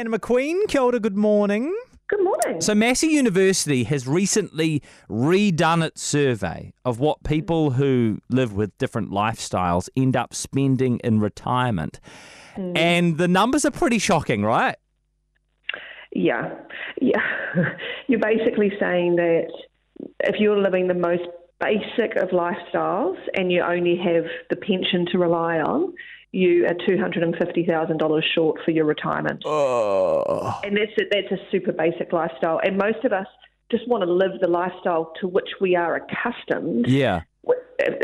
Hannah McQueen. Kia ora, good morning. Good morning. So, Massey University has recently redone its survey of what people who live with different lifestyles end up spending in retirement. Mm. And the numbers are pretty shocking, right? Yeah. Yeah. You're basically saying that if you're living the most basic of lifestyles and you only have the pension to rely on, you are two hundred and fifty thousand dollars short for your retirement. Oh. And that's a, that's a super basic lifestyle. And most of us just want to live the lifestyle to which we are accustomed. Yeah.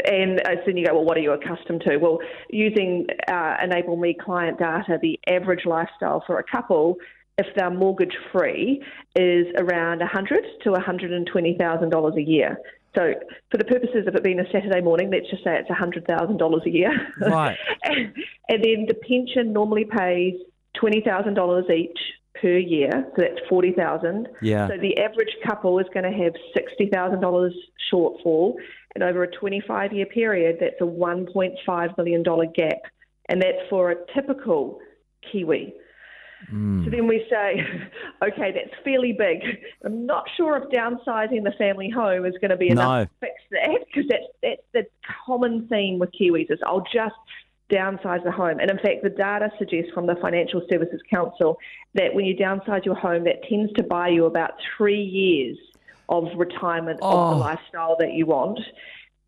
And uh, then you go, well, what are you accustomed to? Well, using uh, Enable Me client data, the average lifestyle for a couple, if they're mortgage free, is around 100 to $120,000 a year. So, for the purposes of it being a Saturday morning, let's just say it's $100,000 a year. Right. and, and then the pension normally pays $20,000 each per year, so that's 40000 Yeah. So the average couple is going to have $60,000 shortfall, and over a 25 year period, that's a $1.5 million gap, and that's for a typical Kiwi. Mm. So then we say, okay, that's fairly big. I'm not sure if downsizing the family home is going to be enough No. to fix that because that's that's the common theme with Kiwis is I'll just downsize the home. And in fact, the data suggests from the Financial Services Council that when you downsize your home, that tends to buy you about three years of retirement of Oh. the lifestyle that you want.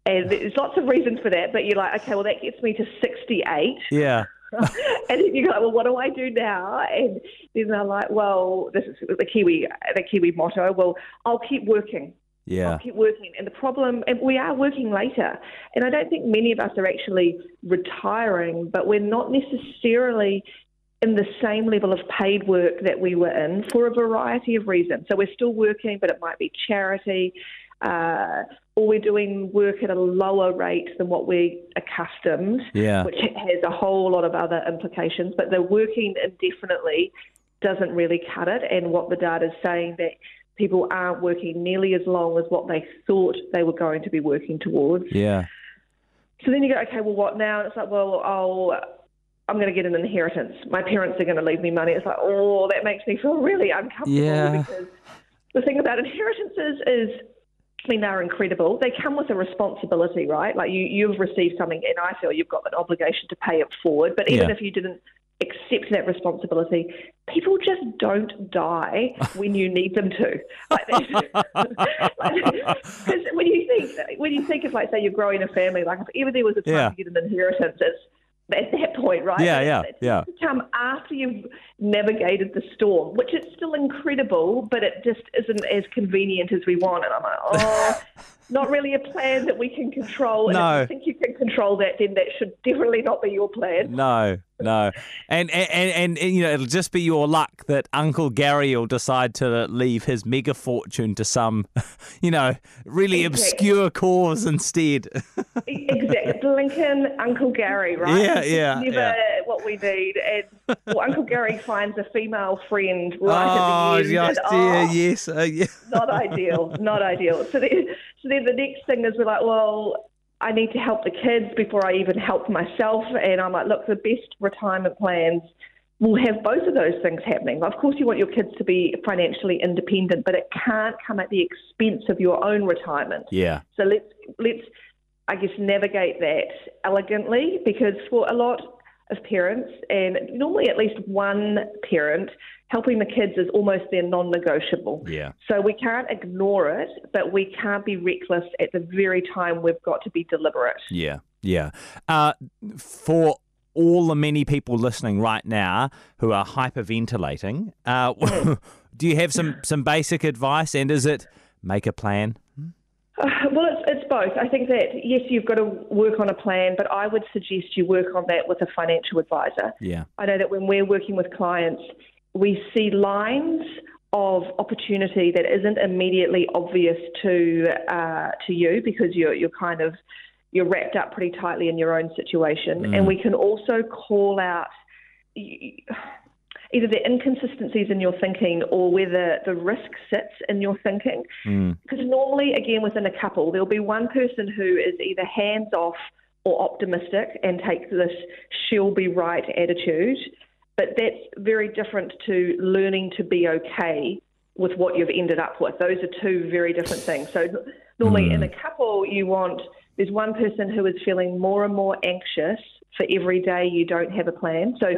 And there's lots of reasons for that, but you're like, okay, well, that gets me to 68 Yeah. and then you go, well, what do I do now? And then they're like, well, this is the Kiwi, the Kiwi motto. Well, I'll keep working. Yeah. I'll keep working. And the problem, and we are working later. And I don't think many of us are actually retiring, but we're not necessarily in the same level of paid work that we were in for a variety of reasons. So we're still working, but it might be charity. Uh, or we're doing work at a lower rate than what we're accustomed Yeah. which has a whole lot of other implications. But the working indefinitely doesn't really cut it. And what the data is saying that people aren't working nearly as long as what they thought they were going to be working towards. Yeah. So then you go, okay, well, what now? And it's like, well, I'll. I'm going to get an inheritance. My parents are going to leave me money. It's like, oh, that makes me feel really uncomfortable Yeah. because the thing about inheritances is, They're incredible. They come with a responsibility, right? Like you, you've received something, and I feel you've got an obligation to pay it forward. But even Yeah. if you didn't accept that responsibility, people just don't die when you need them to. Like, because when you think when you think of like say you're growing a family, like if ever there was a time Yeah. to get an inheritance, it's at that point, right? Yeah, yeah, it's yeah. come after you've navigated the storm, which is still incredible, but it just isn't as convenient as we want. And I'm like, oh, not really a plan that we can control. And No. if you think you can control that, then that should definitely not be your plan. No, no, and, and and and you know it'll just be your luck that Uncle Gary will decide to leave his mega fortune to some, you know, really Exactly. obscure cause instead. exactly. Lincoln, Uncle Gary, right? Yeah, It's yeah, Never yeah. what we need. And well, Uncle Gary finds a female friend right oh, at the end. yes, and, dear, oh, yes, uh, yeah. not ideal, not ideal. So then, so then the next thing is we're like, well, I need to help the kids before I even help myself. And I'm like, look, the best retirement plans will have both of those things happening. Of course, you want your kids to be financially independent, but it can't come at the expense of your own retirement. yeah, So let's let's I guess navigate that elegantly because for a lot of parents and normally at least one parent helping the kids is almost their non-negotiable. yeah, So we can't ignore it, but we can't be reckless at the very time we've got to be deliberate. yeah, yeah. Uh, for all the many people listening right now who are hyperventilating, uh, do you have some some basic advice? And is it make a plan? Uh, well, it's, it's both. I think that, yes, you've got to work on a plan, but I would suggest you work on that with a financial advisor. Yeah, I know that when we're working with clients, we see lines of opportunity that isn't immediately obvious to uh, to you because you're you're kind of you're wrapped up pretty tightly in your own situation, and we can also call out either the inconsistencies in your thinking or where the, the risk sits in your thinking. Because normally, again, within a couple, there'll be one person who is either hands off or optimistic and takes this she'll be right attitude. But that's very different to learning to be okay with what you've ended up with. Those are two very different things. So normally mm. in a couple, you want there's one person who is feeling more and more anxious for every day you don't have a plan. So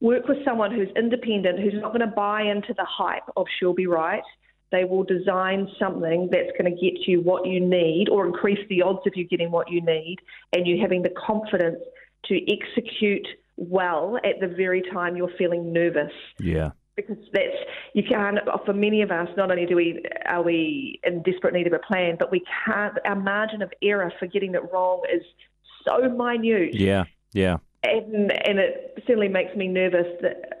work with someone who's independent, who's not going to buy into the hype of she'll be right. They will design something that's going to get you what you need or increase the odds of you getting what you need and you having the confidence to execute well at the very time you're feeling nervous. Yeah. Because that's you can't. For many of us, not only do we are we in desperate need of a plan, but we can't. Our margin of error for getting it wrong is so minute. Yeah, yeah. And and it certainly makes me nervous that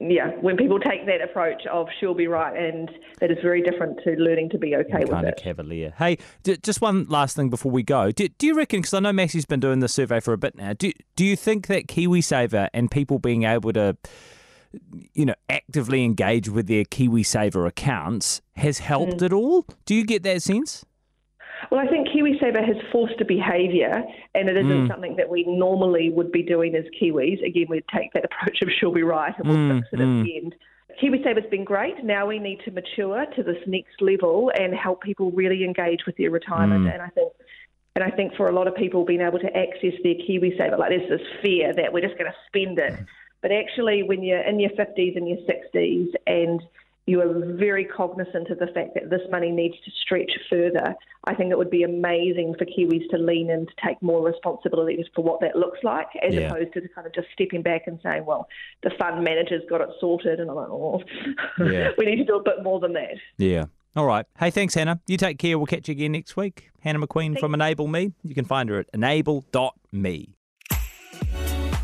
yeah, when people take that approach of she'll be right, and that is very different to learning to be okay with kind it. of cavalier. Hey, d- just one last thing before we go. Do, do you reckon? Because I know Massey's been doing the survey for a bit now. Do do you think that KiwiSaver and people being able to, you know, actively engage with their KiwiSaver accounts has helped mm. at all? Do you get that sense? Well, I think KiwiSaver has forced a behaviour, and it isn't mm. something that we normally would be doing as Kiwis. Again, we'd take that approach of she'll be right, and we'll mm. fix it mm. at the end. KiwiSaver's been great. Now we need to mature to this next level and help people really engage with their retirement. Mm. And I think, and I think for a lot of people, being able to access their KiwiSaver, like there's this fear that we're just going to spend it. But actually, when you're in your 50s and your 60s and you are very cognizant of the fact that this money needs to stretch further, I think it would be amazing for Kiwis to lean in to take more responsibilities for what that looks like, as yeah. opposed to kind of just stepping back and saying, well, the fund manager's got it sorted. And I'm like, oh, yeah. we need to do a bit more than that. Yeah. All right. Hey, thanks, Hannah. You take care. We'll catch you again next week. Hannah McQueen Thanks. from Enable Me. You can find her at enable.me.